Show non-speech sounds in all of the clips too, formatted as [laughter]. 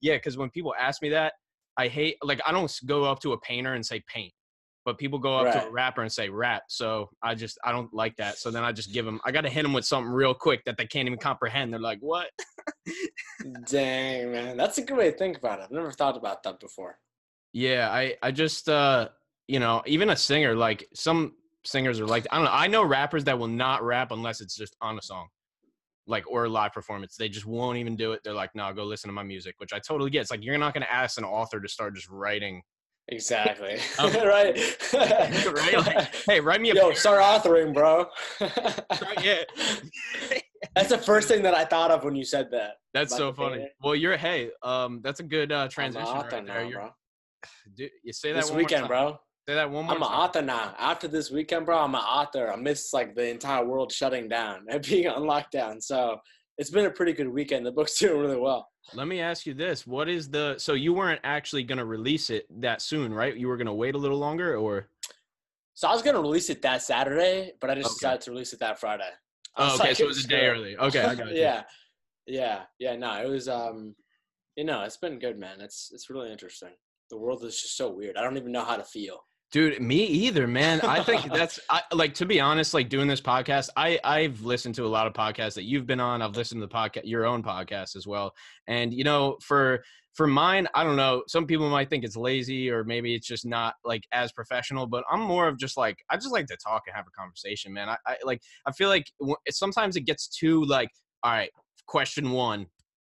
yeah, because when people ask me that, I hate like I don't go up to a painter and say paint, but people go up to a rapper and say rap. So I just I don't like that. So then I just give them I got to hit them with something real quick that they can't even comprehend. They're like, what? [laughs] Dang, man. That's a good way to think about it. I've never thought about that before. Yeah, I I just uh you know even a singer like some singers are like I don't know I know rappers that will not rap unless it's just on a song, like or a live performance. They just won't even do it. They're like, no, go listen to my music, which I totally get. It's like you're not gonna ask an author to start just writing, Exactly. [laughs] [laughs] Um, right. [laughs] right? Like, hey, write me a Yo, start authoring, bro. yeah. That's the first thing that I thought of when you said that. That's so funny. painter. Well, you're hey, um, that's a good uh, transition right now, bro. [sighs] dude, you say that This one weekend, bro. Say that one more I'm an author now. After this weekend, bro, I'm an author. Amidst like the entire world shutting down and [laughs] being on lockdown. So it's been a pretty good weekend. The book's [laughs] doing really well. Let me ask you this: What is the so you weren't actually going to release it that soon, right? You were going to wait a little longer, or So I was gonna release it that Saturday, but I just Okay. decided to release it that Friday. Oh, okay, like, so it was a day early. [laughs] Okay, I got you. yeah, yeah, yeah. No, it was. Um, you know, it's been good, man. It's it's really interesting. The world is just so weird. I don't even know how to feel. Dude, me either, man. I think that's I, like to be honest, like doing this podcast. I I've listened to a lot of podcasts that you've been on. I've listened to the podcast, your own podcast as well. And you know, for for mine, I don't know. Some people might think it's lazy or maybe it's just not like as professional. But I'm more of just like I just like to talk and have a conversation, man. I, I like I feel like sometimes it gets too like, all right, question one,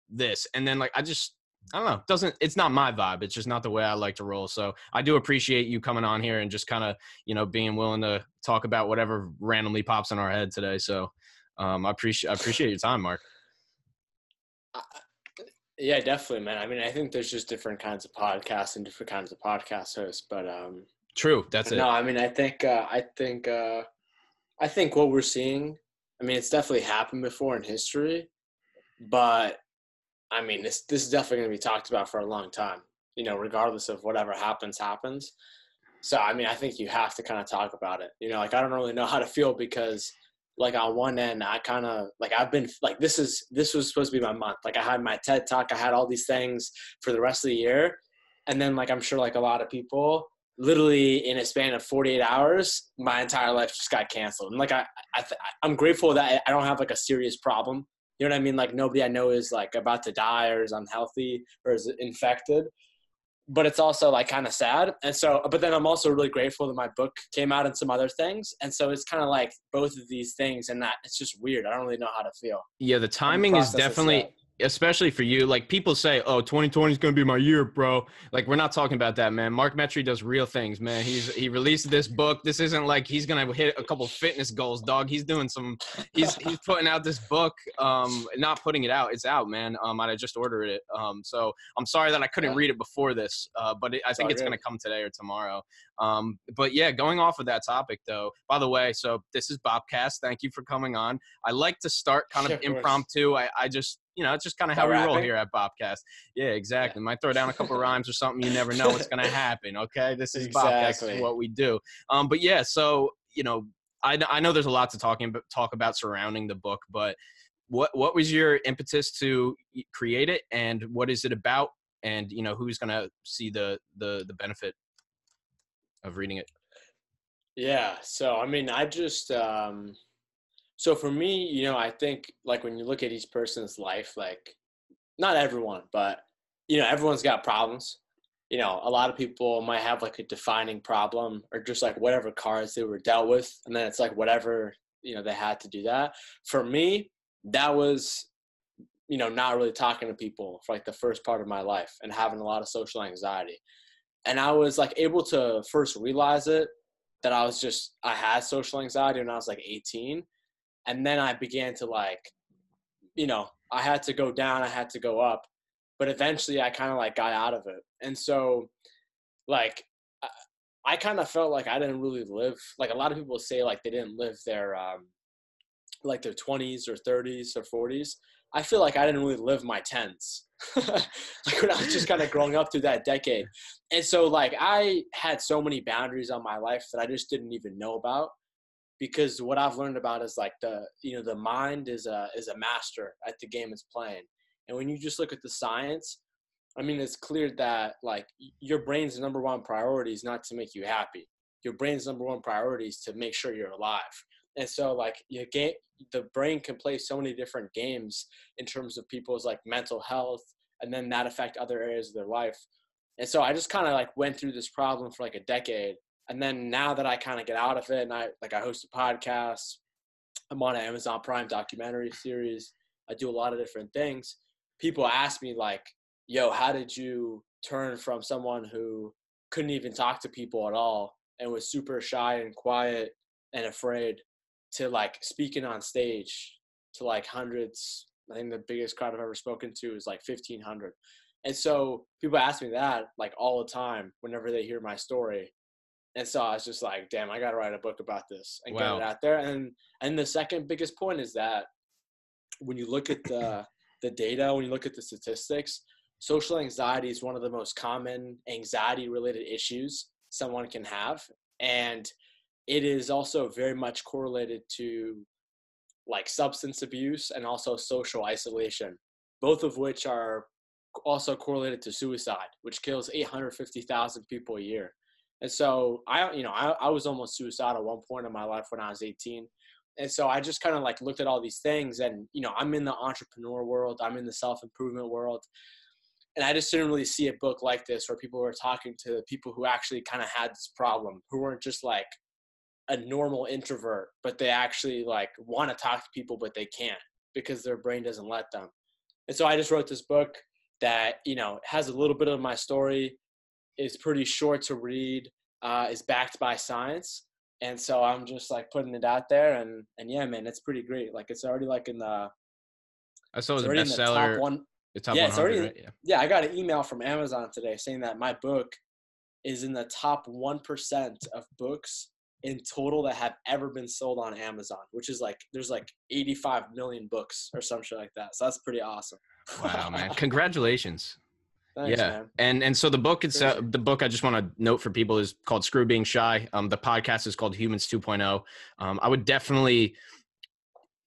this, and then like I just I don't know. Doesn't it's not my vibe. It's just not the way I like to roll. So I do appreciate you coming on here and just kind of you know being willing to talk about whatever randomly pops in our head today. So um, I appreciate I appreciate your time, Mark. I- Yeah, definitely, man. I mean, I think there's just different kinds of podcasts and different kinds of podcast hosts, but um, True, that's it. no, I mean, I think uh, I think uh, I think what we're seeing. I mean, it's definitely happened before in history, but I mean, this this is definitely going to be talked about for a long time. You know, regardless of whatever happens, happens. So, I mean, I think you have to kind of talk about it. You know, like I don't really know how to feel because, like, on one end, I kind of like I've been like this is this was supposed to be my month. Like, I had my TED talk, I had all these things for the rest of the year, and then like I'm sure like a lot of people, literally in a span of 48 hours, my entire life just got canceled. And like I, I th- I'm grateful that I don't have like a serious problem. You know what I mean? Like nobody I know is like about to die or is unhealthy or is infected. But it's also like kind of sad. And so, but then I'm also really grateful that my book came out and some other things. And so it's kind of like both of these things and that it's just weird. I don't really know how to feel. Yeah, the timing is is definitely. Especially for you. Like people say, "Oh, 2020 is going to be my year, bro." Like we're not talking about that, man. Mark Metry does real things, man. He's he released this book. This isn't like he's going to hit a couple fitness goals, dog. He's doing some he's he's putting out this book um not putting it out. It's out, man. Um I just ordered it. Um so I'm sorry that I couldn't Yeah. read it before this. Uh but it, I think all it's good. going to come today or tomorrow. Um but yeah, going off of that topic though. By the way, so this is Bobcast. Thank you for coming on. I like to start kind Yeah, of impromptu. I, I just, you know, it's just kind of how we roll here at Bobcast. Yeah, exactly. Might throw down a couple [laughs] rhymes or something. You never know what's going [laughs] to happen. Okay. This is Bobcast. This is what we do. Um, but yeah, so, you know, I, I know there's a lot to talking talk about surrounding the book, but what, what was your impetus to create it and what is it about? And, you know, who's going to see the, the, the benefit of reading it? Yeah. So I mean, I just um so for me, you know, I think like when you look at each person's life, like not everyone, but you know, everyone's got problems. You know, a lot of people might have like a defining problem or just like whatever cards they were dealt with, and then it's like whatever, you know, they had to do that. For me, that was you know, not really talking to people for like the first part of my life and having a lot of social anxiety. And I was like able to first realize it that I was just I had social anxiety when I was like 18 and then I began to like you know I had to go down I had to go up but eventually I kind of like got out of it. And so like I, I kind of felt like I didn't really live like a lot of people say like they didn't live their um like their 20s or 30s or 40s I feel like I didn't really live my 10s [laughs] like when I was just kind of growing up through that decade. And so like i had so many boundaries on my life that i just didn't even know about because what i've learned about is like the you know the mind is a is a master at the game it's playing and when you just look at the science I mean, it's clear that like your brain's number one priority is not to make you happy. Your brain's number one priority is to make sure you're alive. And so like you get the brain can play so many different games in terms of people's like mental health and then that affect other areas of their life. And so I just kind of like went through this problem for like a decade. And then now that I kind of get out of it and I like I host a podcast, I'm on an Amazon Prime documentary series. I do a lot of different things. People ask me like, "Yo, how did you turn from someone who couldn't even talk to people at all and was super shy and quiet and afraid to like speaking on stage to like hundreds I think the biggest crowd I've ever spoken to is like 1500. And so people ask me that like all the time whenever they hear my story. And so I was just like, damn, I got to write a book about this and wow. get it out there. And and the second biggest point is that when you look at the [coughs] the data, when you look at the statistics, social anxiety is one of the most common anxiety related issues someone can have and it is also very much correlated to like substance abuse and also social isolation, both of which are also correlated to suicide, which kills 850,000 people a year. And so I, you know, I, I was almost suicidal at one point in my life when I was 18. And so I just kind of like looked at all these things and, you know, I'm in the entrepreneur world, I'm in the self improvement world. And I just didn't really see a book like this where people were talking to people who actually kind of had this problem, who weren't just like a normal introvert, but they actually like want to talk to people, but they can't because their brain doesn't let them. And so I just wrote this book that, you know, has a little bit of my story, is pretty short to read, uh, is backed by science. And so I'm just like putting it out there and, and yeah, man, it's pretty great. Like it's already like in the, I saw it was a bestseller. Top one, the top yeah, it's already, right? yeah. yeah, I got an email from Amazon today saying that my book is in the top 1% of books in total that have ever been sold on Amazon, which is like there's like 85 million books or some shit like that. So that's pretty awesome. wow, man! [laughs] Congratulations. Thanks, yeah, man. and and so the book itself, the book I just want to note for people is called Screw Being Shy. Um, the podcast is called Humans 2.0. Um, I would definitely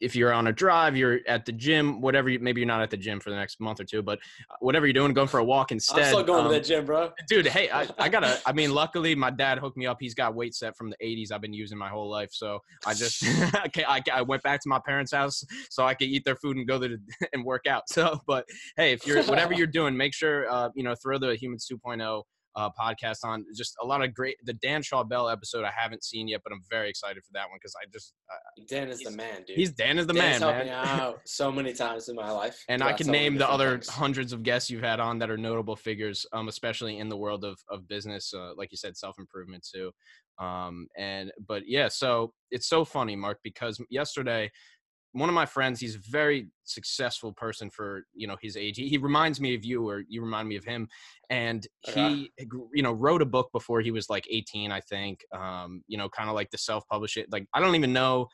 if you're on a drive, you're at the gym, whatever. You, maybe you're not at the gym for the next month or two, but uh, whatever you're doing, going for a walk instead. I'm still going um, to the gym, bro. Dude, hey, I, I gotta. [laughs] I mean, luckily my dad hooked me up. He's got weight set from the '80s. I've been using my whole life, so I just. [laughs] I, I went back to my parents' house so I could eat their food and go there [laughs] and work out. So, but hey, if you're whatever you're doing, make sure uh, you know throw the Humans 2.0 uh, podcast on. Just a lot of great. The Dan Schawbel episode I haven't seen yet, but I'm very excited for that one because I just uh, Dan is the man, dude. He's Dan is the Dan's man, helped man. Me out [laughs] so many times in my life. And I can name the other things. hundreds of guests you've had on that are notable figures, um, especially in the world of of business, uh, like you said, self improvement too. Um, and but yeah, so it's so funny, Mark, because yesterday one of my friends he's a very successful person for you know his age. He, he reminds me of you or you remind me of him and he you know wrote a book before he was like 18 i think um you know kind of like the self-publish it like i don't even know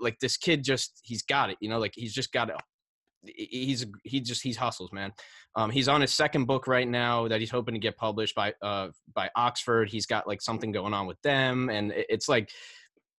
like this kid just he's got it you know like he's just got it he's he just he's hustles man. Um he's on his second book right now that he's hoping to get published by uh by oxford. He's got like something going on with them and it's like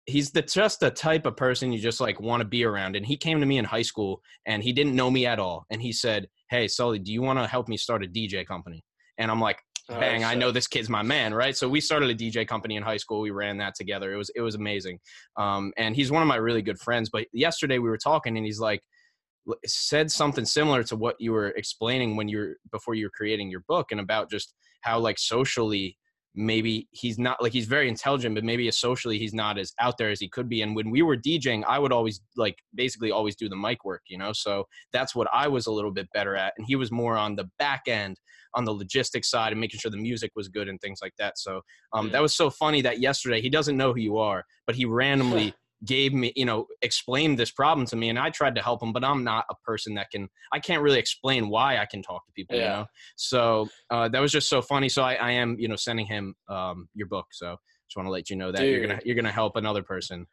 he's the just the type of person you just like want to be around. And he came to me in high school and he didn't know me at all. And he said, Hey, Sully, do you want to help me start a DJ company? And I'm like, oh, bang, oh, I know this kid's my man, right? So we started a DJ company in high school. We ran that together. It was it was amazing. Um, and he's one of my really good friends. But yesterday we were talking and he's like, said something similar to what you were explaining when you were before you were creating your book and about just how like socially maybe he's not like he's very intelligent but maybe socially he's not as out there as he could be. And when we were djing i would always like basically always do the mic work you know? So that's what i was a little bit better at. And he was more on the back end on the logistics side and making sure the music was good and things like that. So um, that was so funny that yesterday he doesn't know who you are but he [laughs] randomly gave me you know explained this problem to me and i tried to help him but i'm not a person that can i can't really explain why i can talk to people yeah. you know? So uh, that was just so funny so I, I am you know sending him um, your book so just want to let you know that Dude, you're gonna you're gonna help another person.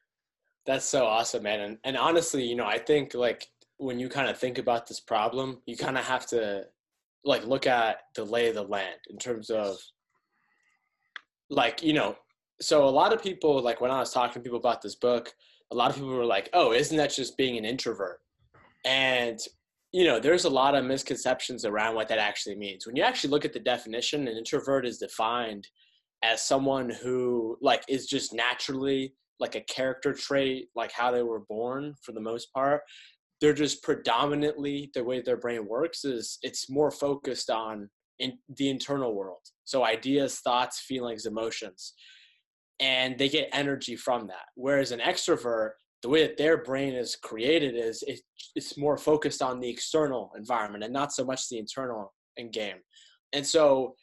That's so awesome man and, and honestly you know i think like when you kind of think about this problem you kind of have to like look at the lay of the land in terms of like you know so a lot of people like when i was talking to people about this book a lot of people were like oh isn't that just being an introvert and you know, there's a lot of misconceptions around what that actually means. When you actually look at the definition, an introvert is defined as someone who like is just naturally like a character trait, like how they were born for the most part. They're just predominantly the way their brain works is it's more focused on in the internal world. So ideas, thoughts, feelings, emotions. And they get energy from that. Whereas an extrovert the way that their brain is created is it, it's more focused on the external environment and not so much the internal in game. And so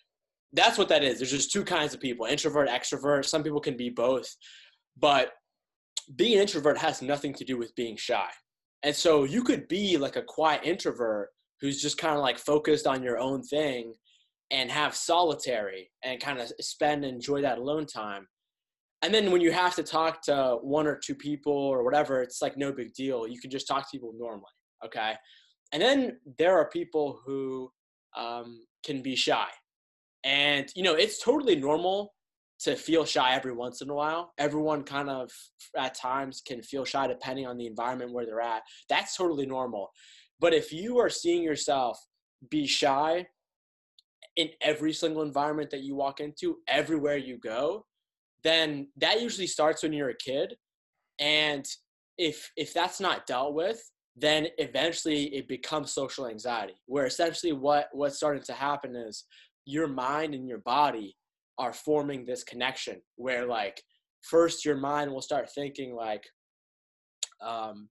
that's what that is. There's just two kinds of people introvert, extrovert. Some people can be both. But being an introvert has nothing to do with being shy. And so you could be like a quiet introvert who's just kind of like focused on your own thing and have solitary and kind of spend and enjoy that alone time and then when you have to talk to one or two people or whatever it's like no big deal. You can just talk to people normally okay? And then there are people who um, can be shy. And you know it's totally normal to feel shy every once in a while. Everyone kind of at times can feel shy depending on the environment where they're at. That's totally normal. But if you are seeing yourself be shy in every single environment that you walk into everywhere you go then that usually starts when you're a kid. And if if that's not dealt with then eventually it becomes social anxiety where essentially what what's starting to happen is your mind and your body are forming this connection where like first your mind will start thinking like um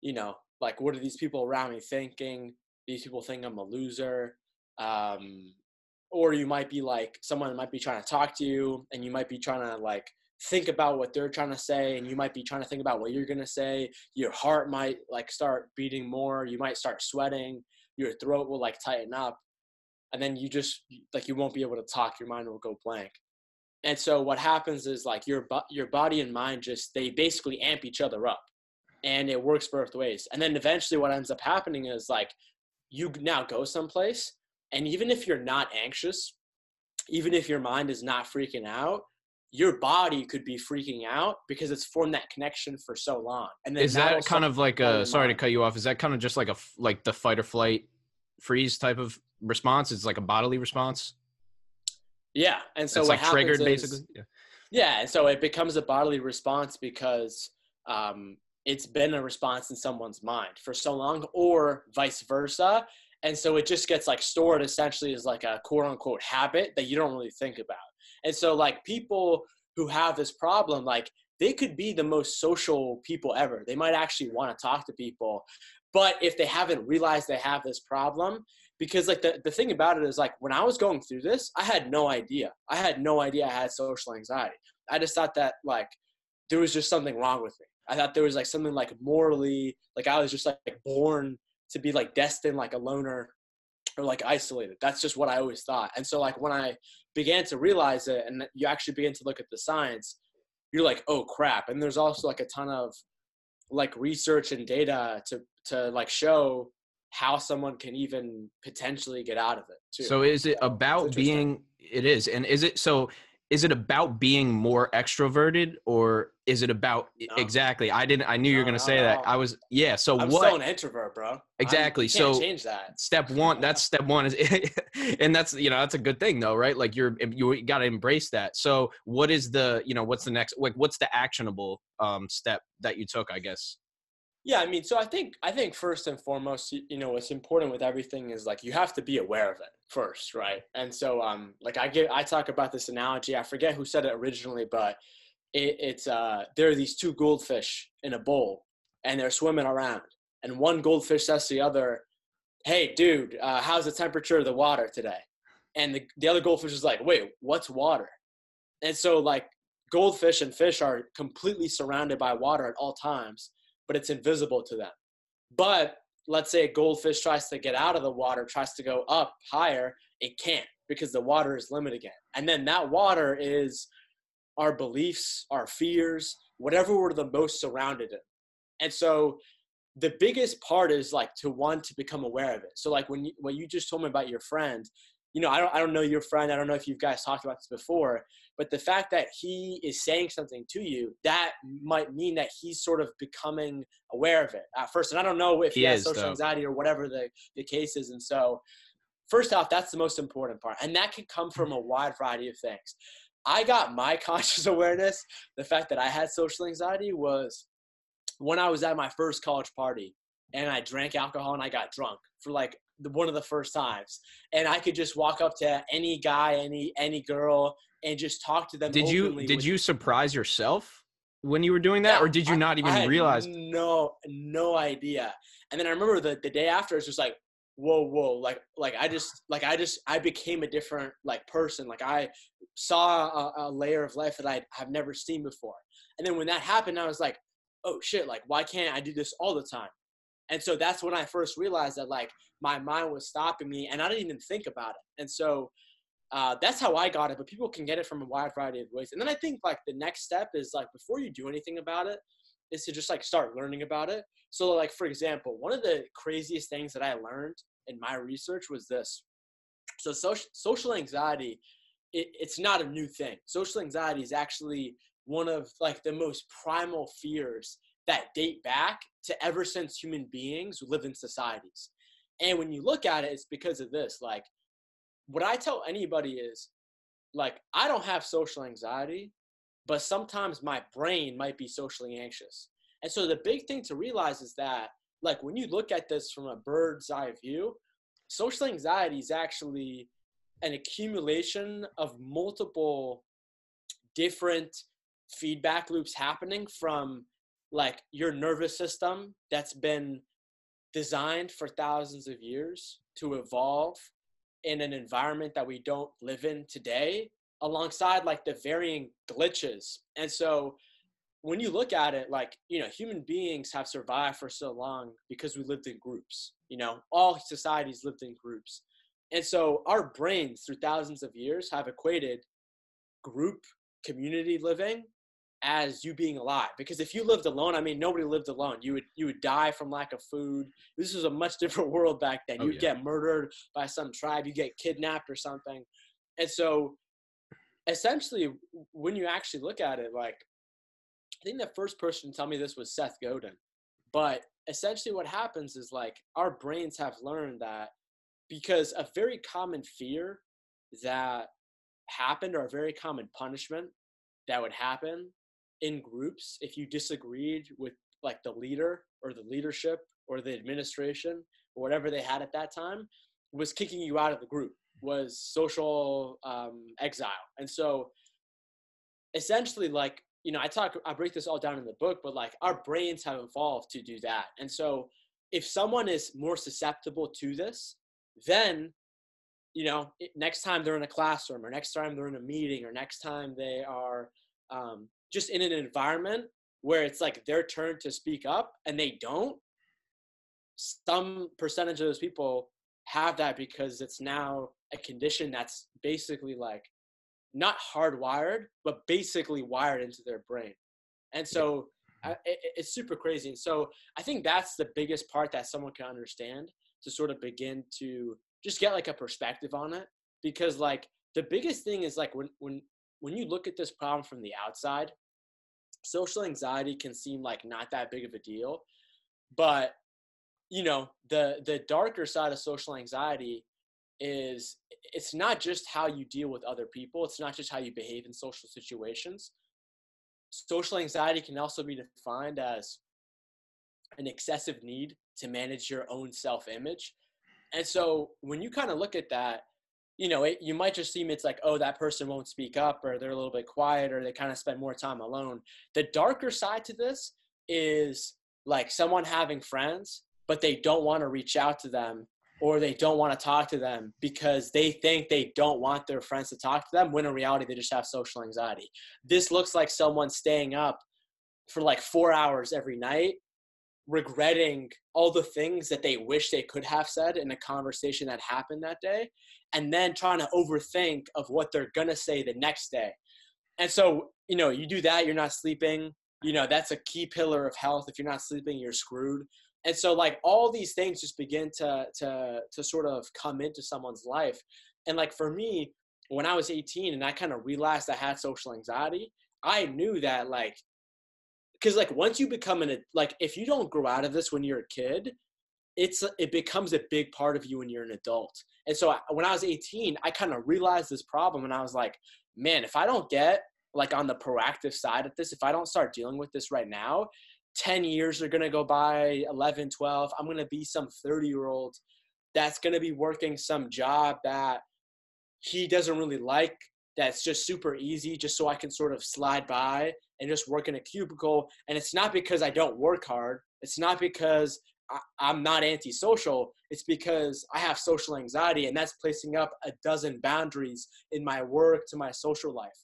you know like what are these people around me thinking? These people think i'm a loser. Um or you might be like someone might be trying to talk to you and you might be trying to like think about what they're trying to say and you might be trying to think about what you're going to say your heart might like start beating more you might start sweating your throat will like tighten up and then you just like you won't be able to talk your mind will go blank. And so what happens is like your your body and mind just they basically amp each other up and it works both ways. And then eventually what ends up happening is like you now go someplace and even if you're not anxious, even if your mind is not freaking out, your body could be freaking out because it's formed that connection for so long. And then is that kind of like a sorry mind. to cut you off? Is that kind of just like a like the fight or flight freeze type of response? It's like a bodily response. Yeah, and so it's like triggered is, basically. Yeah. yeah, and so it becomes a bodily response because um, it's been a response in someone's mind for so long, or vice versa and so it just gets like stored essentially as like a quote unquote habit that you don't really think about. And so like people who have this problem like they could be the most social people ever. They might actually want to talk to people but if they haven't realized they have this problem because like the, the thing about it is like when i was going through this i had no idea. I had no idea i had social anxiety. I just thought that like there was just something wrong with me. I thought there was like something like morally like i was just like born to be like destined like a loner or like isolated. That's just what I always thought. And so like when I began to realize it and you actually begin to look at the science, you're like, oh crap. And there's also like a ton of like research and data to to like show how someone can even potentially get out of it too. So is it about being it is. And is it so is it about being more extroverted or is it about no. exactly i didn't i knew no, you were going to no, say that i was yeah so what? I'm what still an introvert bro. Exactly so change that. step one that's step one is [laughs] and that's you know that's a good thing though right? Like you're you got to embrace that. So what is the you know what's the next like what's the actionable um step that you took i guess yeah, I mean, so I think I think first and foremost, you know, what's important with everything is like you have to be aware of it first, right? And so, um, like I get, I talk about this analogy. I forget who said it originally, but it, it's uh, there are these two goldfish in a bowl, and they're swimming around, and one goldfish says to the other, "Hey, dude, uh, how's the temperature of the water today?" And the the other goldfish is like, "Wait, what's water?" And so, like, goldfish and fish are completely surrounded by water at all times but it's invisible to them. But let's say a goldfish tries to get out of the water, tries to go up higher, it can't because the water is limited again. And then that water is our beliefs, our fears, whatever we're the most surrounded in. And so the biggest part is like to want to become aware of it. So like when you, what you just told me about your friend, you know, I don't, I don't know your friend. I don't know if you guys talked about this before, but the fact that he is saying something to you, that might mean that he's sort of becoming aware of it at first. And I don't know if he, he has is, social though. anxiety or whatever the, the case is. And so, first off, that's the most important part. And that can come from a wide variety of things. I got my [laughs] conscious awareness, the fact that I had social anxiety was when I was at my first college party and I drank alcohol and I got drunk for like one of the first times, and I could just walk up to any guy, any any girl, and just talk to them. Did you did you surprise yourself when you were doing that, yeah, or did you not even realize? No, no idea. And then I remember the the day after, it's just like, whoa, whoa, like like I just like I just I became a different like person. Like I saw a, a layer of life that I have never seen before. And then when that happened, I was like, oh shit, like why can't I do this all the time? And so that's when I first realized that like my mind was stopping me and I didn't even think about it. And so uh, that's how I got it, but people can get it from a wide variety of ways. And then I think like the next step is like before you do anything about it, is to just like start learning about it. So like for example, one of the craziest things that I learned in my research was this. So social social anxiety, it, it's not a new thing. Social anxiety is actually one of like the most primal fears that date back to ever since human beings live in societies. And when you look at it, it's because of this. Like, what I tell anybody is, like, I don't have social anxiety, but sometimes my brain might be socially anxious. And so the big thing to realize is that, like, when you look at this from a bird's eye view, social anxiety is actually an accumulation of multiple different feedback loops happening from like your nervous system that's been designed for thousands of years to evolve in an environment that we don't live in today alongside like the varying glitches. And so when you look at it like you know human beings have survived for so long because we lived in groups you know? All societies lived in groups. And so our brains through thousands of years have equated group community living as you being alive. Because if you lived alone i mean nobody lived alone. You would you would die from lack of food. This was a much [laughs] different world back then. Oh, you'd yeah. get murdered by some tribe. You get kidnapped or something. And so essentially when you actually look at it like i think the first person to tell me this was seth godin. But essentially what happens is like our brains have learned that because a very common fear that happened or a very common punishment that would happen in groups if you disagreed with like the leader or the leadership or the administration or whatever they had at that time was kicking you out of the group was social um, exile. And so essentially like you know i talk i break this all down in the book but like our brains have evolved to do that. And so if someone is more susceptible to this then you know next time they're in a classroom or next time they're in a meeting or next time they are um, just in an environment where it's like their turn to speak up and they don't some percentage of those people have that because it's now a condition that's basically like not hardwired but basically wired into their brain. And so I, it, it's super crazy. And so i think that's the biggest part that someone can understand to sort of begin to just get like a perspective on it. Because like the biggest thing is like when when when you look at this problem from the outside, social anxiety can seem like not that big of a deal, but you know, the the darker side of social anxiety is it's not just how you deal with other people, it's not just how you behave in social situations. Social anxiety can also be defined as an excessive need to manage your own self-image. And so when you kind of look at that, you know, it, you might just seem it's like, oh, that person won't speak up or they're a little bit quiet or they kind of spend more time alone. The darker side to this is like someone having friends, but they don't want to reach out to them or they don't want to talk to them because they think they don't want their friends to talk to them when in reality they just have social anxiety. This looks like someone staying up for like four hours every night regretting all the things that they wish they could have said in a conversation that happened that day and then trying to overthink of what they're gonna say the next day. And so you know you do that you're not sleeping you know that's a key pillar of health. If you're not sleeping you're screwed. And so like all these things just begin to to to sort of come into someone's life. And like for me, when I was 18 and I kind of realized I had social anxiety, I knew that like because like once you become an like if you don't grow out of this when you're a kid it's it becomes a big part of you when you're an adult. And so I, when i was 18 i kind of realized this problem and i was like man if i don't get like on the proactive side of this if i don't start dealing with this right now 10 years are going to go by 11 12 i'm going to be some 30 year old that's going to be working some job that he doesn't really like that's just super easy just so i can sort of slide by and just work in a cubicle and it's not because i don't work hard. It's not because I, am not antisocial. It's because i have social anxiety and that's placing up a dozen boundaries in my work to my social life.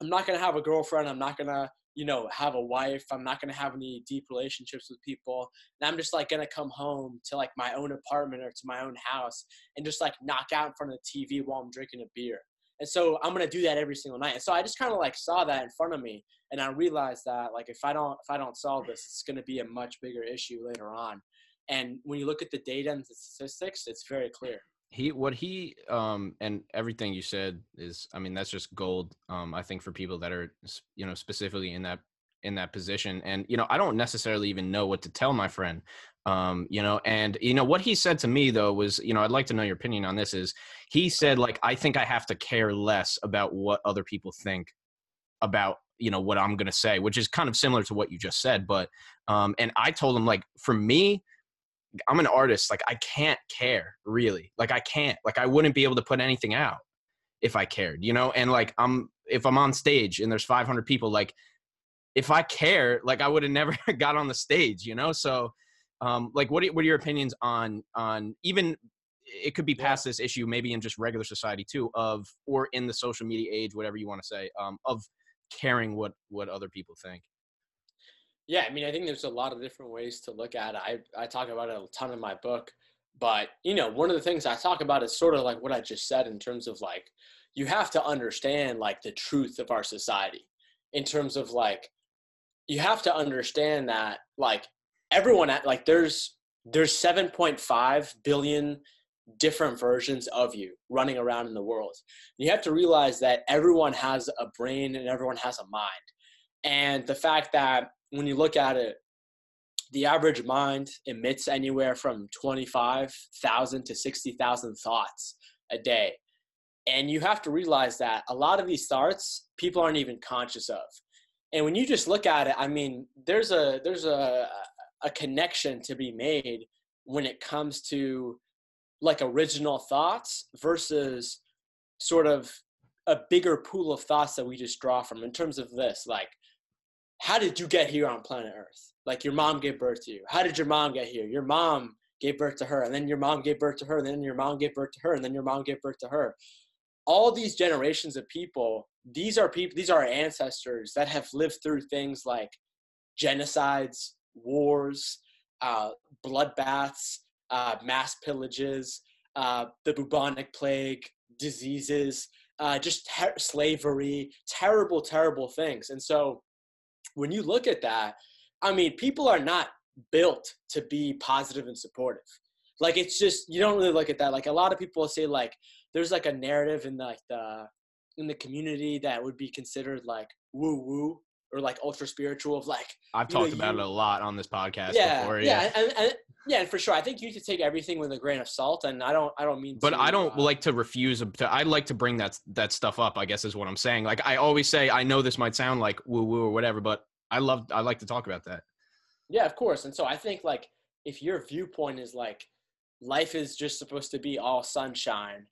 I'm not to have a girlfriend. I'm not to you know have a wife. I'm not to have any deep relationships with people. And i'm just like to come home to like my own apartment or to my own house and just like knock out in front of the tv while i'm drinking a beer and so i'm to do that every single night. And so i just kind of like saw that in front of me and i realized that like if i don't if i don't solve this it's to be a much bigger issue later on. And when you look at the data and the statistics it's very clear. He what he um and everything you said is i mean that's just gold um i think for people that are you know specifically in that in that position. And you know i don't necessarily even know what to tell my friend um you know and you know what he said to me though was you know i'd like to know your opinion on this is he said like i think i have to care less about what other people think about you know what i'm going to say which is kind of similar to what you just said but um and i told him like for me I'm an artist. Like I can't care really. Like I can't. Like I wouldn't be able to put anything out if I cared, you know? And like I'm if I'm on stage and there's 500 people, like if I care, like I would have [laughs] never got on the stage, you know? So um like what are, what are your opinions on on even it could be past yeah. this issue maybe in just regular society too of or in the social media age whatever you want to say um of caring what what other people think yeah, I mean, I think there's a lot of different ways to look at it. I, I talk about it a ton in my book. But, you know, one of the things I talk about is sort of like what I just said in terms of like, you have to understand like the truth of our society in terms of like, you have to understand that like everyone at like there's there's 7.5 billion different versions of you running around in the world. You have to realize that everyone has a brain and everyone has a mind. And the fact that when you look at it, the average mind emits anywhere from 25,000 to 60,000 thoughts a day. And you have to realize that a lot of these thoughts people aren't even conscious of. And when you just look at it, I mean, there's a there's a a connection to be made when it comes to like original thoughts versus sort of a bigger pool of thoughts that we just draw from in terms of this like how did you get here on planet Earth? Like your mom gave birth to you. How did your mom get here? Your mom gave birth to her, and then your mom gave birth to her, and then your mom gave birth to her, and then your mom gave birth to her. All these generations of people, these are people, these are ancestors that have lived through things like genocides, wars, uh, bloodbaths, uh, mass pillages, uh, the bubonic plague, diseases, uh, just ter- slavery, terrible, terrible things. And so when you look at that, I mean, people are not built to be positive and supportive. Like it's just you don't really look at that. Like a lot of people say like there's like a narrative in the, like the in the community that would be considered like woo woo or like ultra spiritual of like I've talked know, about you, it a lot on this podcast yeah, before. Yeah, yeah and, and, yeah, for sure. I think you to take everything with a grain of salt, and I don't, I don't mean. But to, I don't uh, like to refuse. To, I like to bring that that stuff up. I guess is what I'm saying. Like I always say, I know this might sound like woo woo or whatever, but I love I like to talk about that. Yeah, of course. And so I think like if your viewpoint is like life is just supposed to be all sunshine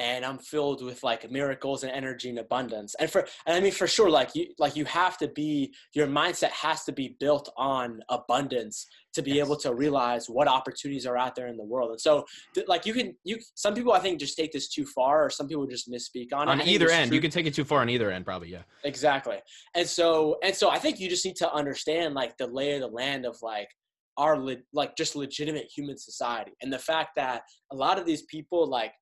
and I'm filled with like miracles and energy and abundance. And for and I mean for sure like you like you have to be your mindset has to be built on abundance to be yes. able to realize what opportunities are out there in the world. And so th- like you can you some people I think just take this too far or some people just misspeak on it. On either end, you can take it too far on either end probably, yeah. Exactly. And so and so I think you just need to understand like the lay of the land of like our le- like just legitimate human society and the fact that a lot of these people like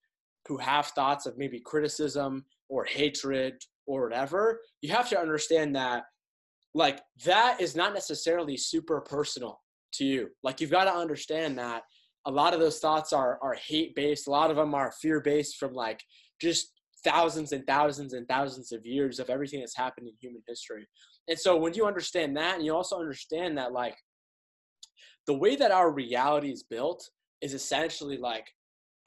who have thoughts of maybe criticism or hatred or whatever, you have to understand that like that is not necessarily super personal to you. Like you've got to understand that a lot of those thoughts are are hate based a lot of them are fear based from like just thousands and thousands and thousands of years of everything that's happened in human history and so when you understand that and you also understand that like the way that our reality is built is essentially like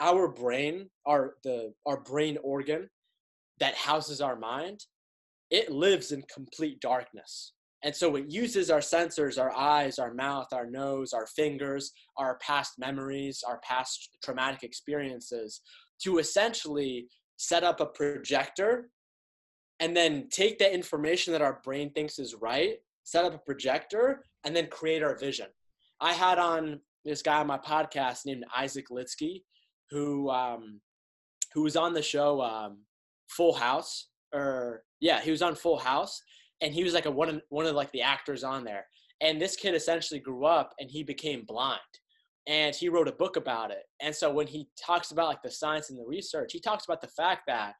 our brain our the our brain organ that houses our mind it lives in complete darkness and so it uses our sensors, our eyes, our mouth, our nose, our fingers, our past memories, our past traumatic experiences to essentially set up a projector and then take the information that our brain thinks is right, set up a projector, and then create our vision. I had on this guy on my podcast named Isaac Lidsky, who um, who was on the show um, Full House, or yeah, he was on Full House, and he was like a one of, one of like the actors on there. And this kid essentially grew up and he became blind. And he wrote a book about it. And so when he talks about like the science and the research, he talks about the fact that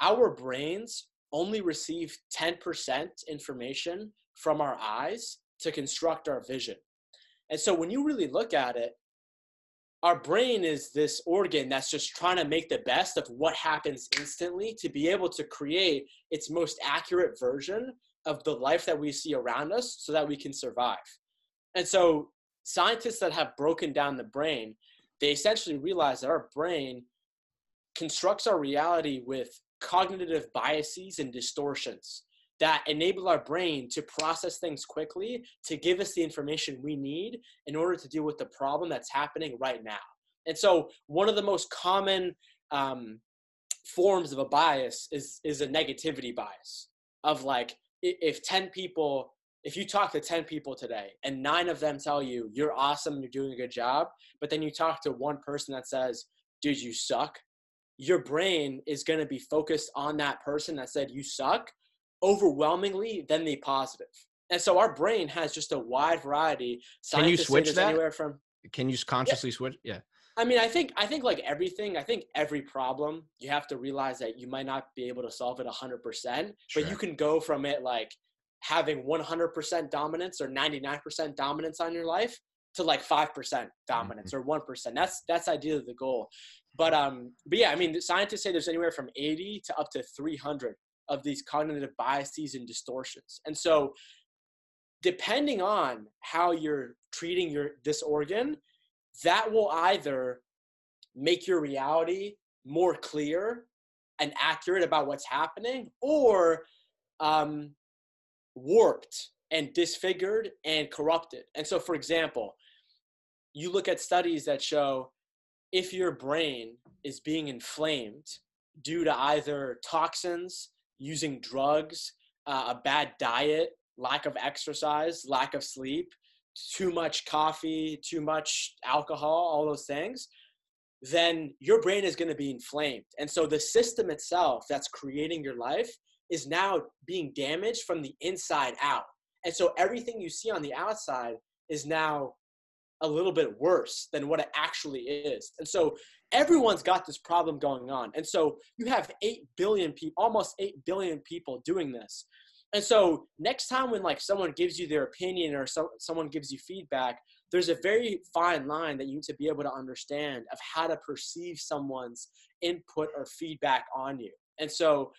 our brains only receive 10% information from our eyes to construct our vision. And so when you really look at it, our brain is this organ that's just trying to make the best of what happens instantly to be able to create its most accurate version of the life that we see around us so that we can survive. And so scientists that have broken down the brain, they essentially realize that our brain constructs our reality with cognitive biases and distortions that enable our brain to process things quickly to give us the information we need in order to deal with the problem that's happening right now. And so, one of the most common um, forms of a bias is is a negativity bias of like if 10 people if you talk to 10 people today and nine of them tell you you're awesome you're doing a good job but then you talk to one person that says dude you suck your brain is going to be focused on that person that said you suck overwhelmingly than the positive and so our brain has just a wide variety can you switch that anywhere from can you consciously yeah. switch yeah I mean, I think I think like everything, I think every problem you have to realize that you might not be able to solve it 100%, sure. but you can go from it like having 100% dominance or 99% dominance on your life to like 5% dominance mm-hmm. or 1%. That's that's ideally the goal. But um but yeah, I mean, scientists say there's anywhere from 80 to up to 300 of these cognitive biases and distortions. And so depending on how you're treating your this organ, that will either make your reality more clear and accurate about what's happening or um, warped and disfigured and corrupted. And so, for example, you look at studies that show if your brain is being inflamed due to either toxins, using drugs, uh, a bad diet, lack of exercise, lack of sleep, too much coffee, too much alcohol, all those things, then your brain is going to be inflamed. And so the system itself that's creating your life is now being damaged from the inside out. And so everything you see on the outside is now a little bit worse than what it actually is. And so everyone's got this problem going on. And so you have 8 billion people, almost 8 billion people doing this. And so next time when like someone gives you their opinion or so, someone gives you feedback, there's a very fine line that you need to be able to understand of how to perceive someone's input or feedback on you. And so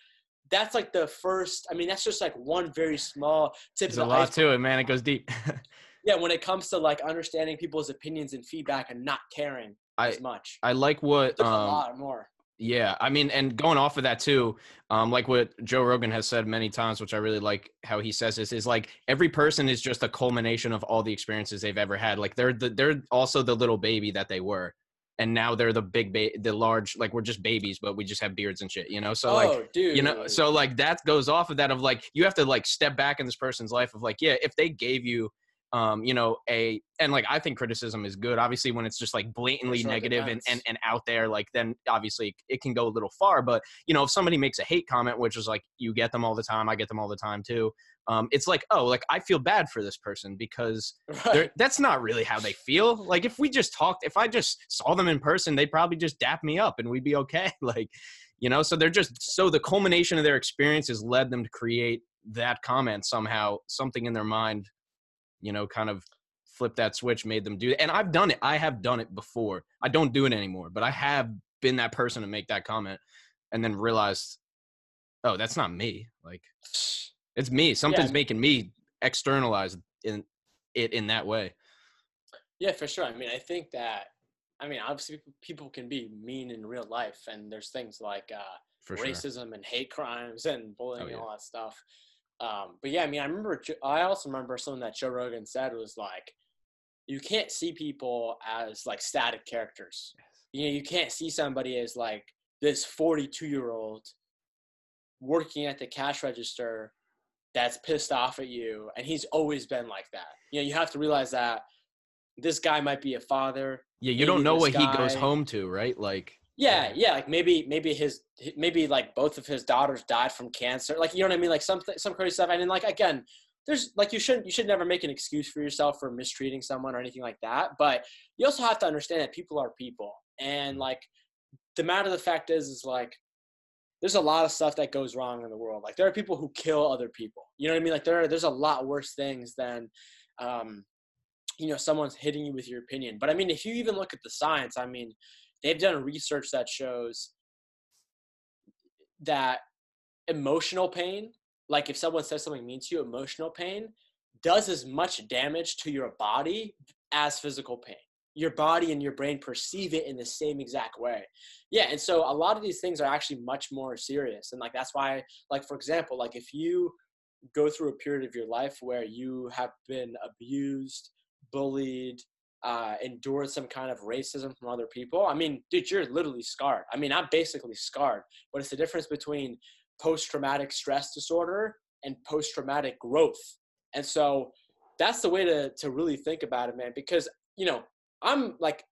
that's like the first. I mean, that's just like one very small tip. There's a lot to it, man. It goes deep. [laughs] yeah, when it comes to like understanding people's opinions and feedback and not caring I, as much. I like what um, a lot more. Yeah, I mean, and going off of that too, um, like what Joe Rogan has said many times, which I really like how he says this is like every person is just a culmination of all the experiences they've ever had. Like they're the, they're also the little baby that they were, and now they're the big ba- the large like we're just babies, but we just have beards and shit, you know. So oh, like, dude. you know, so like that goes off of that of like you have to like step back in this person's life of like, yeah, if they gave you um, you know, a and like I think criticism is good. Obviously, when it's just like blatantly sure negative and, and and out there, like then obviously it can go a little far. But you know, if somebody makes a hate comment, which is like you get them all the time, I get them all the time too. Um, it's like, oh, like I feel bad for this person because [laughs] right. that's not really how they feel. Like if we just talked, if I just saw them in person, they'd probably just dap me up and we'd be okay. [laughs] like, you know, so they're just so the culmination of their experiences led them to create that comment somehow, something in their mind you know, kind of flipped that switch, made them do it. And I've done it. I have done it before. I don't do it anymore, but I have been that person to make that comment and then realized, oh, that's not me. Like it's me. Something's yeah. making me externalize in it in that way. Yeah, for sure. I mean, I think that I mean, obviously people can be mean in real life and there's things like uh, racism sure. and hate crimes and bullying oh, yeah. and all that stuff. Um, but yeah, I mean, I remember, I also remember something that Joe Rogan said was like, you can't see people as like static characters. Yes. You know, you can't see somebody as like this 42 year old working at the cash register that's pissed off at you and he's always been like that. You know, you have to realize that this guy might be a father. Yeah, you don't know what guy, he goes home to, right? Like yeah, yeah, like maybe maybe his maybe like both of his daughters died from cancer. Like you know what I mean? Like something some crazy stuff. And then like again, there's like you shouldn't you should never make an excuse for yourself for mistreating someone or anything like that. But you also have to understand that people are people. And like the matter of the fact is is like there's a lot of stuff that goes wrong in the world. Like there are people who kill other people. You know what I mean? Like there are, there's a lot worse things than um you know someone's hitting you with your opinion. But I mean if you even look at the science, I mean they've done research that shows that emotional pain, like if someone says something mean to you, emotional pain does as much damage to your body as physical pain. Your body and your brain perceive it in the same exact way. Yeah, and so a lot of these things are actually much more serious. And like that's why, like for example, like if you go through a period of your life where you have been abused, bullied, uh, endured some kind of racism from other people, I mean, dude, you're literally scarred. I mean, I'm basically scarred, but it's the difference between post traumatic stress disorder and post traumatic growth. And so that's the way to, to really think about it, man, because, you know, I'm like,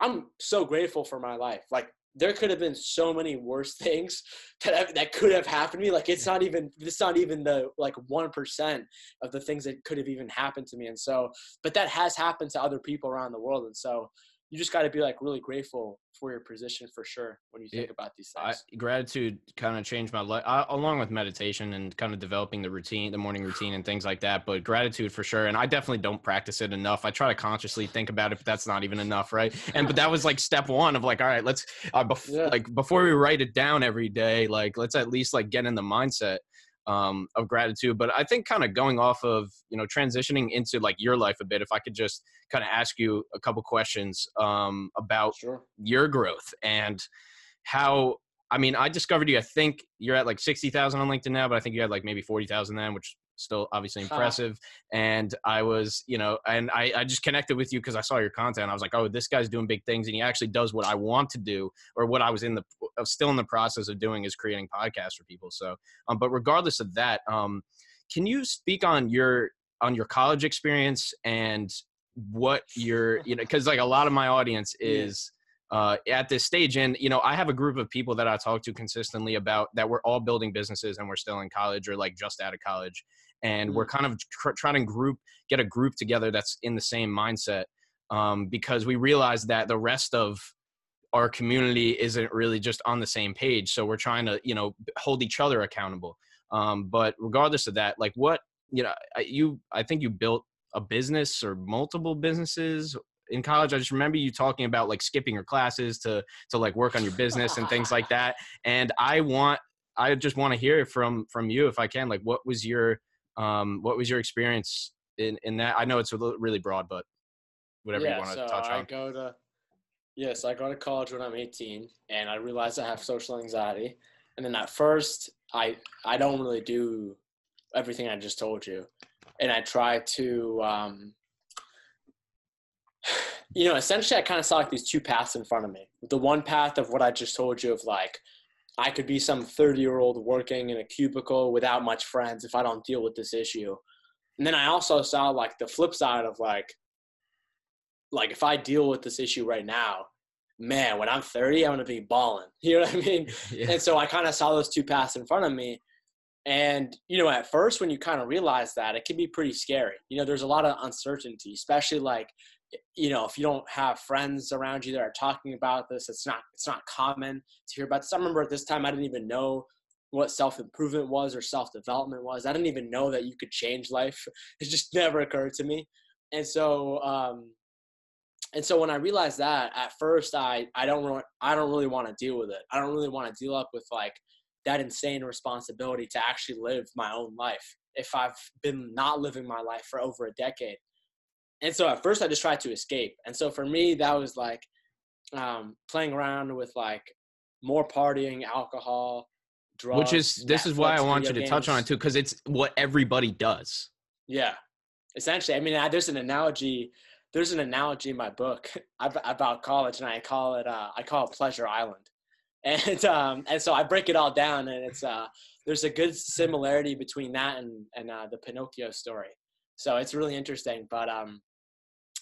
I'm so grateful for my life. Like, there could have been so many worse [laughs] things that have, that could have happened to me. Like it's not even it's not even the like one percent of the things that could have even happened to me. And so, but that has happened to other people around the world. And so, you just got to be like really grateful for your position for sure when you think about these things. I, gratitude kind of changed my life along with meditation and kind of developing the routine, the morning routine and things like that. But gratitude for sure. And I definitely don't practice it enough. I try to consciously think about it, but that's not even enough. Right. And, but that was like step one of like, all right, let's, uh, bef- yeah. like before we write it down every day, like let's at least like get in the mindset um, of gratitude. But I think kind of going off of you know transitioning into like your life a bit, if I could just kind of ask you a couple questions um, about sure. your growth and how. I mean, I discovered you. I think you're at like sixty thousand on LinkedIn now, but I think you had like maybe forty thousand then, which still obviously impressive. Huh. And I was, you know, and I, I just connected with you because I saw your content. I was like, oh, this guy's doing big things, and he actually does what I want to do, or what I was in the still in the process of doing is creating podcasts for people. So, um, but regardless of that, um, can you speak on your on your college experience and what your you know because like a lot of my audience is uh, at this stage. And, you know, I have a group of people that I talk to consistently about that we're all building businesses and we're still in college or like just out of college. And mm-hmm. we're kind of tr- trying to group, get a group together that's in the same mindset um, because we realize that the rest of our community isn't really just on the same page. So we're trying to, you know, hold each other accountable. Um, but regardless of that, like what, you know, you, I think you built a business or multiple businesses in college i just remember you talking about like skipping your classes to to like work on your business and things like [laughs] that and i want i just want to hear from from you if i can like what was your um what was your experience in in that i know it's a little, really broad but whatever yeah, you want to so touch I on go to yes i go to college when i'm 18 and i realize i have social anxiety and then at first i i don't really do everything i just told you and i try to um [sighs] you know, essentially, I kind of saw like these two paths in front of me. The one path of what I just told you of like, I could be some 30 year old working in a cubicle without much friends if I don't deal with this issue. And then I also saw like the flip side of like, like if I deal with this issue right now, man, when I'm 30, I'm gonna be balling. [laughs] You know what I mean? [laughs] yeah. And so I kind of saw those two paths in front of me. And you know, at first, when you kind of realize that, it can be pretty scary. You know, there's a lot of uncertainty, especially like you know if you don't have friends around you that are talking about this it's not it's not common to hear about this i remember at this time i didn't even know what self-improvement was or self-development was i didn't even know that you could change life [laughs] it just never occurred to me and so um, and so when I realized that, at first I I don't really, I don't really want to deal with it. I don't really want to deal up with like that insane responsibility to actually live my own life if I've been not living my life for over a decade. And so at first I just tried to escape. And so for me that was like um, playing around with like more partying, alcohol, drugs. Which is this is why I want you to video touch on it too, because it's what everybody does. Yeah, essentially. I mean, I, there's an analogy. There's an analogy in my book [laughs] about college, and I call it uh, I call it Pleasure Island, [laughs] and um, and so I break it all down, and it's uh, there's a good similarity between that and and uh, the Pinocchio story. So it's really interesting, but um,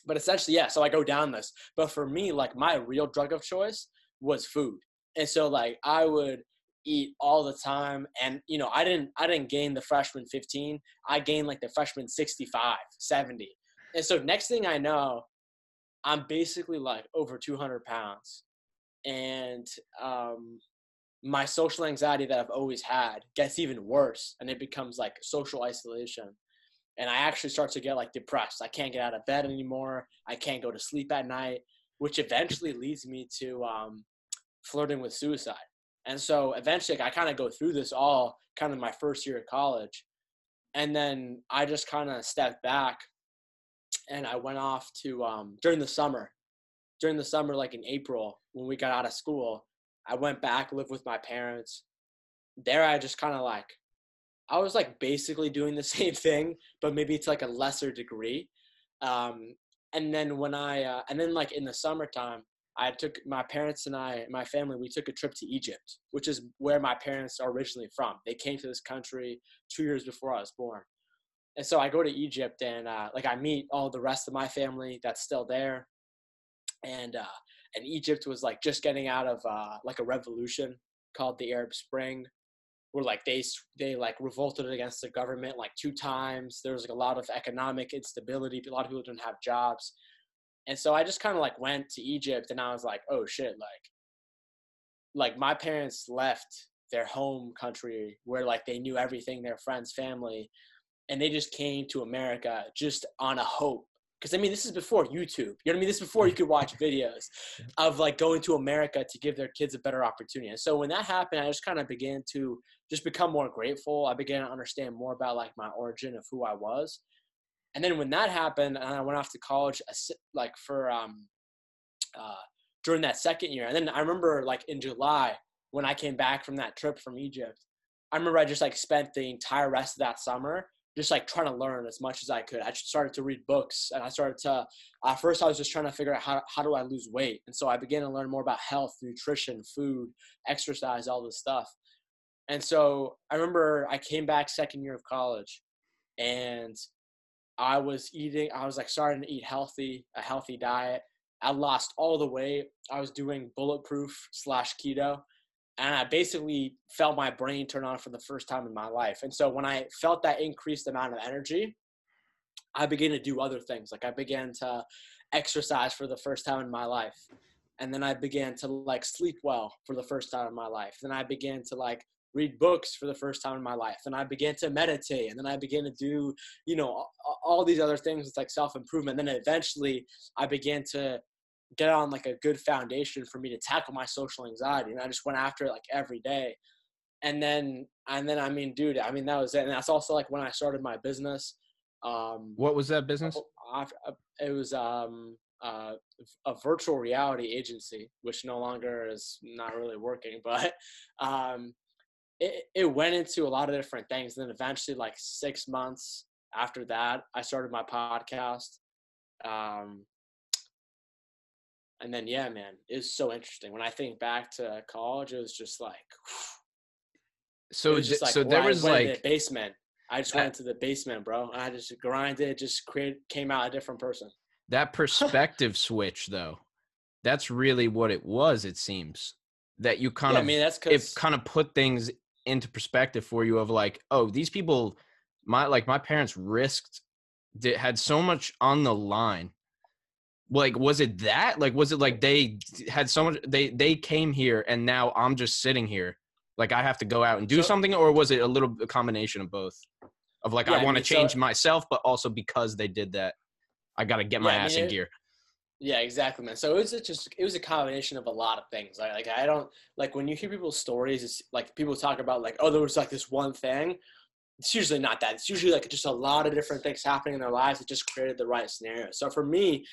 but essentially, yeah. So I go down this, but for me, like my real drug of choice was food, and so like I would eat all the time and you know i didn't i didn't gain the freshman 15 i gained like the freshman 65 70 and so next thing i know i'm basically like over 200 pounds. And um my social anxiety that i've always had gets even worse and it becomes like social isolation and i actually start to get like depressed i can't get out of bed anymore i can't go to sleep at night which eventually leads me to um flirting with suicide and so eventually I kind of go through this all kind of my first year of college. And then I just kind of stepped back and I went off to um, during the summer. During the summer, like in April, when we got out of school, I went back, lived with my parents. There I just kind of like I was like basically doing the [laughs] same thing, but maybe to like a lesser degree. Um, and then when I uh, and then like in the summertime, I took my parents and I, my family, we took a trip to Egypt, which is where my parents are originally from. They came to this country two years before I was born. And so I go to Egypt and uh, like I meet all the rest of my family that's still there. And uh, and Egypt was like just getting out of uh, like a revolution called the Arab Spring, where like they they like revolted against the government like two times. There was like a lot of economic instability. A lot of people didn't have jobs and so i just kind of like went to egypt and i was like oh shit like like my parents left their home country where like they knew everything their friends family and they just came to america just on a hope because i mean this is before youtube. You know what i mean? This is before you could watch videos of like going to america to give their kids a better opportunity. And so when that happened i just kind of began to just become more grateful. I began to understand more about like my origin of who i was. And then when that happened and i went off to college like for um uh during that second year. And then i remember like in july when i came back from that trip from egypt i remember i just like spent the entire rest of that summer just like trying to learn as much as i could i just started to read books and i started to at first i was just trying to figure out how, how do i lose weight and so i began to learn more about health nutrition food exercise all this stuff and so i remember i came back second year of college and I was eating, I was like starting to eat healthy, a healthy diet. I lost all the weight. I was doing bulletproof slash keto. And I basically felt my brain turn on for the first time in my life. And so when I felt that increased amount of energy, I began to do other things. Like I began to exercise for the first time in my life. And then I began to like sleep well for the first time in my life. Then I began to like read books for the first time in my life and i began to meditate and then i began to do you know all these other things like self-improvement and then eventually i began to get on like a good foundation for me to tackle my social anxiety and i just went after it like every day and then and then i mean dude i mean that was it and that's also like when i started my business um What was that business? It was um uh, a virtual reality agency, which no longer is not really working, [laughs] but um, it, it went into a lot of different things. And then eventually, like six months after that, I started my podcast. Um, and then, yeah, man, it was so interesting. When I think back to college, it was just like, [sighs] So was just like so when there was like the basement. I just That- went to the basement, bro. I just grinded, just create, came out a different person. that perspective switch though. That's really what it was. It seems that you kind yeah, of I mean, that's it kind of put things into perspective for you of like oh these people my like my parents risked did, had so much on the line like was it that like was it like they had so much they they came here and now i'm just sitting here like i have to go out and do So- something or was it a little a combination of both of like Yeah, i I want to mean, so- change myself but also because they did that I got to get my Yeah, I ass mean, in it- gear. Yeah, exactly, man. So it was just it was a combination of a lot of things. Like, like I don't like when you hear people's stories. It's like people talk about like, oh, there was like this one thing. It's usually not that. It's usually like just a lot of different things happening in their lives that just created the right scenario. So for me,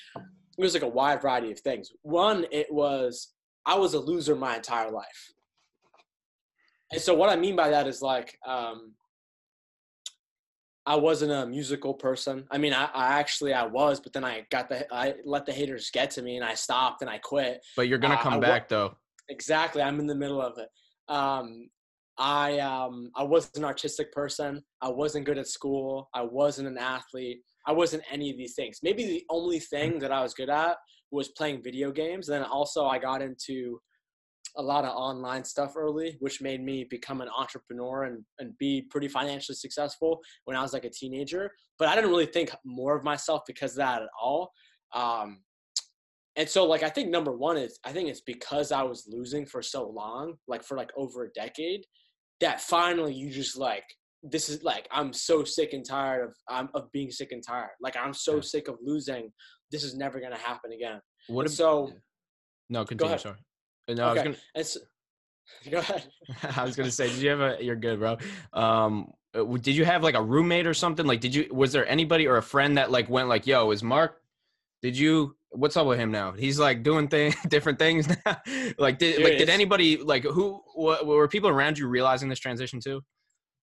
it was like a wide variety of things. One, it was I was a loser my entire life, and so what I mean by that is like um, I wasn't a musical person. I mean, I, I actually I was, but then I got the I let the haters get to me, and I stopped and I quit. But you're gonna uh, come back though. Exactly, I'm in the middle of it. Um, I um, I wasn't an artistic person. I wasn't good at school. I wasn't an athlete. I wasn't any of these things. Maybe the only thing that I was good at was playing video games. then also I got into a lot of online stuff early, which made me become an entrepreneur and, and be pretty financially successful when I was like a teenager. But I didn't really think more of myself because of that at all. Um, and so like I think number one is I think it's because I was losing for so long, like for like over a decade, that finally you just like this is like I'm so sick and tired of um, of being sick and tired. Like I'm so Yeah. sick of losing. This is never gonna happen again. What? Ab- so no, continue. Sorry. No, I was gonna. so, go ahead. [laughs] I was gonna say, did you have a? You're good, bro. Um, uh, did you have like a roommate or something? Like, did you? Was there anybody or a friend that like went like, "Yo, is Mark? Did you? What's up with him now? He's like doing things, [laughs] different things now. [laughs] like, did Dude, like did anybody like who what, were people around you realizing this transition too?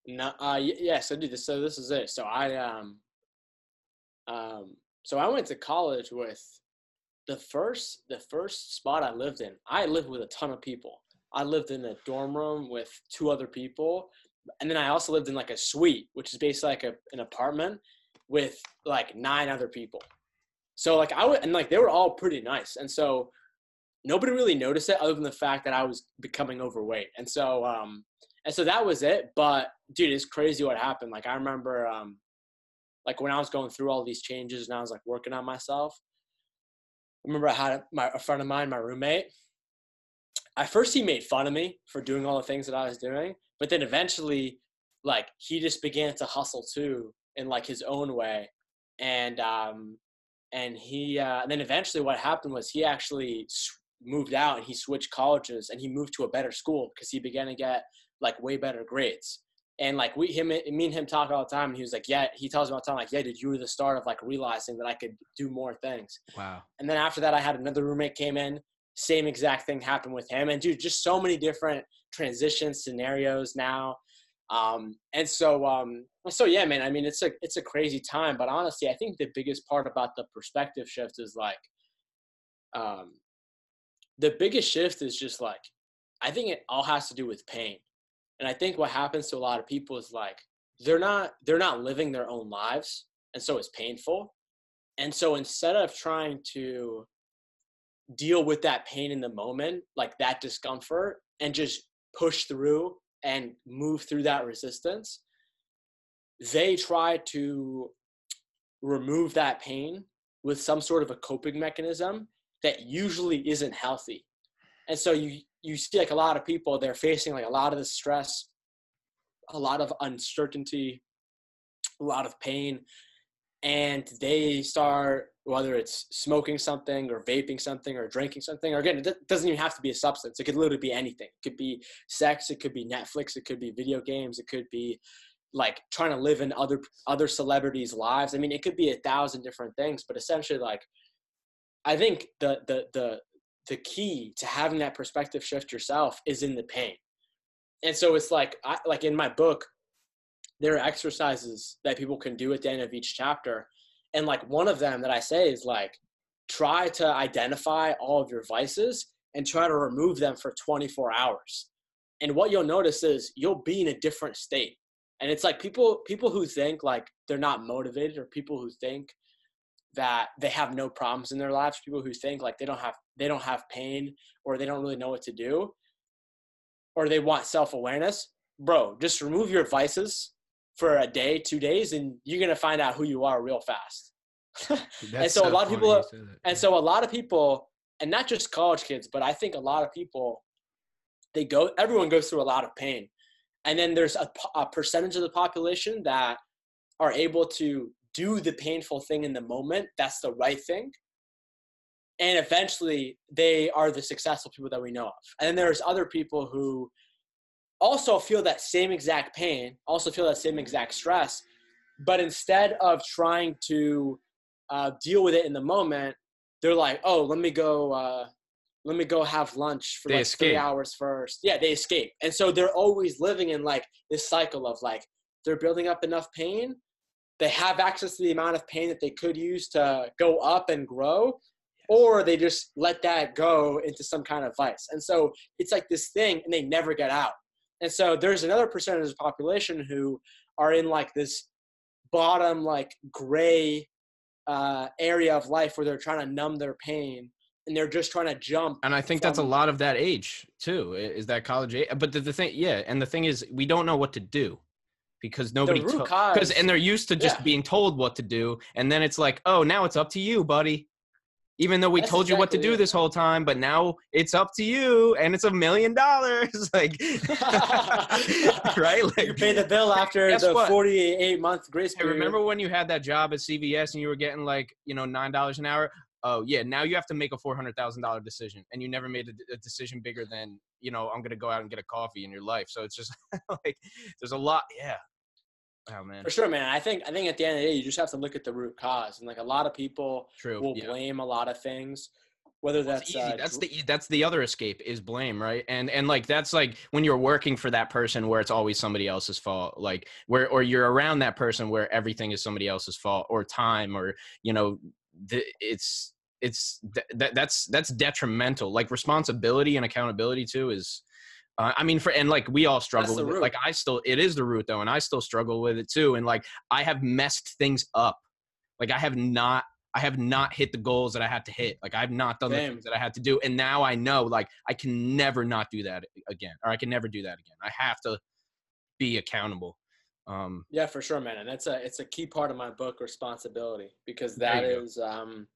No, uh, y- yeah. So, dude, so this is it. So I um, um, so I went to college with the first the first spot I lived in. I lived with a ton of people. I lived in a dorm room with two other people, and then I also lived in like a suite, which is basically like a, an apartment with like nine other people. So like I would, and like they were all pretty nice, and so nobody really noticed it other than the fact that I was becoming overweight, and so um, and so that was it. But dude, it's crazy what happened. Like I remember, um, like when I was going through all these changes and I was like working on myself. I remember I had my a friend of mine, my roommate. At first, he made fun of me for doing all the things that I was doing, but then eventually, like he just began to hustle too in like his own way, and um, and he uh, and then eventually, what happened was he actually moved out and he switched colleges and he moved to a better school because he began to get like way better grades. And like we, him, me and him talk all the time. And he was like, "Yeah." He tells me all the time, like, "Yeah, dude, you were the start of like realizing that I could do more things." Wow. And then after that, I had another roommate came in. Same exact thing happened with him, and dude, just so many different transition scenarios now. Um, and so, um, so yeah, man. I mean, it's a it's a crazy time, but honestly, I think the biggest part about the perspective shift is like, um, the biggest shift is just like, I think it all has to do with pain, and I think what happens to a lot of people is like they're not they're not living their own lives, and so it's painful. And so instead of trying to deal with that pain in the moment, like that discomfort, and just push through and move through that resistance, they try to remove that pain with some sort of a coping mechanism that usually isn't healthy. And so you you see like a lot of people they're facing like a lot of the stress, a lot of uncertainty, a lot of pain, and they start whether it's smoking something or vaping something or drinking something or again it doesn't even have to be a substance it could literally be anything. It could be sex it could be netflix it could be video games it could be like trying to live in other other celebrities lives. I mean it could be a thousand different things but essentially like i think the the the the key to having that perspective shift yourself is in the pain. And so it's like I, like in my book there are exercises that people can do at the end of each chapter. And like one of them that i say is like try to identify all of your vices and try to remove them for 24 hours. And what you'll notice is you'll be in a different state. And it's like people people who think like they're not motivated or people who think that they have no problems in their lives. People who think like they don't have they don't have pain or they don't really know what to do or they want self-awareness bro just remove your vices for a day two days and you're gonna find out who you are real fast. [laughs] That's so a lot of people are- and so a lot of people and not just college kids but i think a lot of people they go everyone goes through a lot of pain. And then there's a, a percentage of the population that are able to do the painful thing in the moment that's the right thing. And eventually they are the successful people that we know of. And then there's other people who also feel that same exact pain also feel that same exact stress but instead of trying to uh, deal with it in the moment they're like oh let me go uh, let me go have lunch for They like escape. three hours first. Yeah they escape. And so they're always living in like this cycle of like they're building up enough pain they have access to the amount of pain that they could use to go up and grow or they just let that go into some kind of vice. And so it's like this thing and they never get out. And so there's another percentage of the population who are in like this bottom like gray uh, area of life where they're trying to numb their pain and they're just trying to jump and I think that's a lot of that age too, is that college age? But the, the thing, yeah, and the thing is, we don't know what to do because nobody because cause- and they're used to just Yeah. being told what to do, and then it's like, oh, now it's up to you, buddy. Even though we That's told you what to do it. this whole time, but now it's up to you, and it's a million dollars, [laughs] like, [laughs] right? Like, you pay the bill after the what? 48 month grace Hey, period remember when you had that job at CVS and you were getting like, you know, nine dollars an hour? Oh yeah, now you have to make a four hundred thousand dollar decision, and you never made a decision bigger than, you know, I'm gonna go out and get a coffee in your life. So it's just [laughs] like there's a lot. Yeah. Oh man. For sure, man. I think I think at the end of the day, you just have to look at the root cause, and like a lot of people True. will yeah. blame a lot of things, whether That's uh, that's the that's the other escape is blame, right? And and like that's like when you're working for that person where it's always somebody else's fault, like where or you're around that person where everything is somebody else's fault or time or you know the, it's it's that that's that's detrimental. Like responsibility and accountability too is. Uh, I mean, for and like we all struggle with it. Like I still, it is the root though, and I still struggle with it too. And like I have messed things up. Like I have not I have not hit the goals that I had to hit. Like I've not done the things that I had to do. And now I know like I can never not do that again. Or I can never do that again. I have to be accountable. Um yeah, for sure, man. And that's a it's a key part of my book, responsibility, because that is um,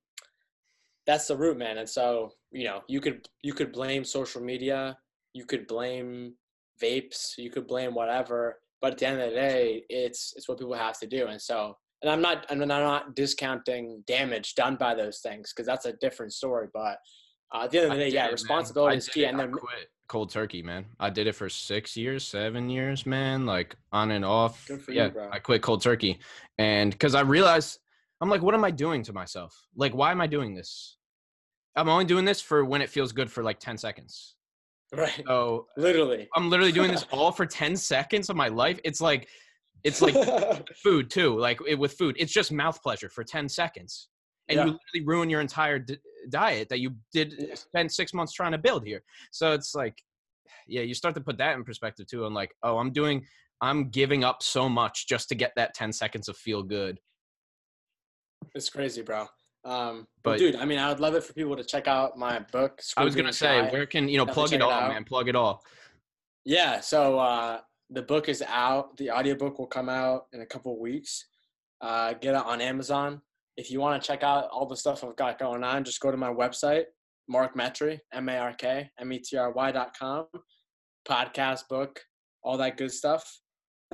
that's the root, man. And so you know, you could you could blame social media, you could blame vapes, you could blame whatever, but at the end of the day, it's it's what people have to do. And so, and I'm not and I'm not discounting damage done by those things because that's a different story. But uh, at the end of the day, did yeah, responsibility is key. And then cold turkey, man. I did it for six years, seven years, man. Like on and off. Good for yeah, you, bro. I quit cold turkey, and because I realized I'm like, what am I doing to myself? Like, why am I doing this? I'm only doing this for when it feels good for like ten seconds. right, So literally. I'm literally doing this [laughs] all for 10 seconds of my life. It's like, it's like [laughs] food too. Like it, with food, it's just mouth pleasure for 10 seconds. And Yeah. you literally ruin your entire d- diet that you did Yeah. spend six months trying to build here. So it's like, yeah, you start to put that in perspective too. And like, oh, I'm doing, I'm giving up so much just to get that 10 seconds of feel good. It's crazy, bro. Um, but, dude, I mean, I would love it for people to check out my book. I was going to say, where can, you know, plug it it all, out. man. Plug it all. Yeah, so uh, the book is out. The audiobook will come out in a couple weeks. Uh, get it on Amazon. If you want to check out all the stuff I've got going on, just go to my website, Mark Metry, M A R K M E T R Y dot com. Podcast, book, all that good stuff.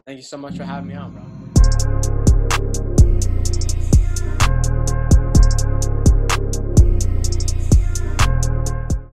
Thank you so much for having me on, bro.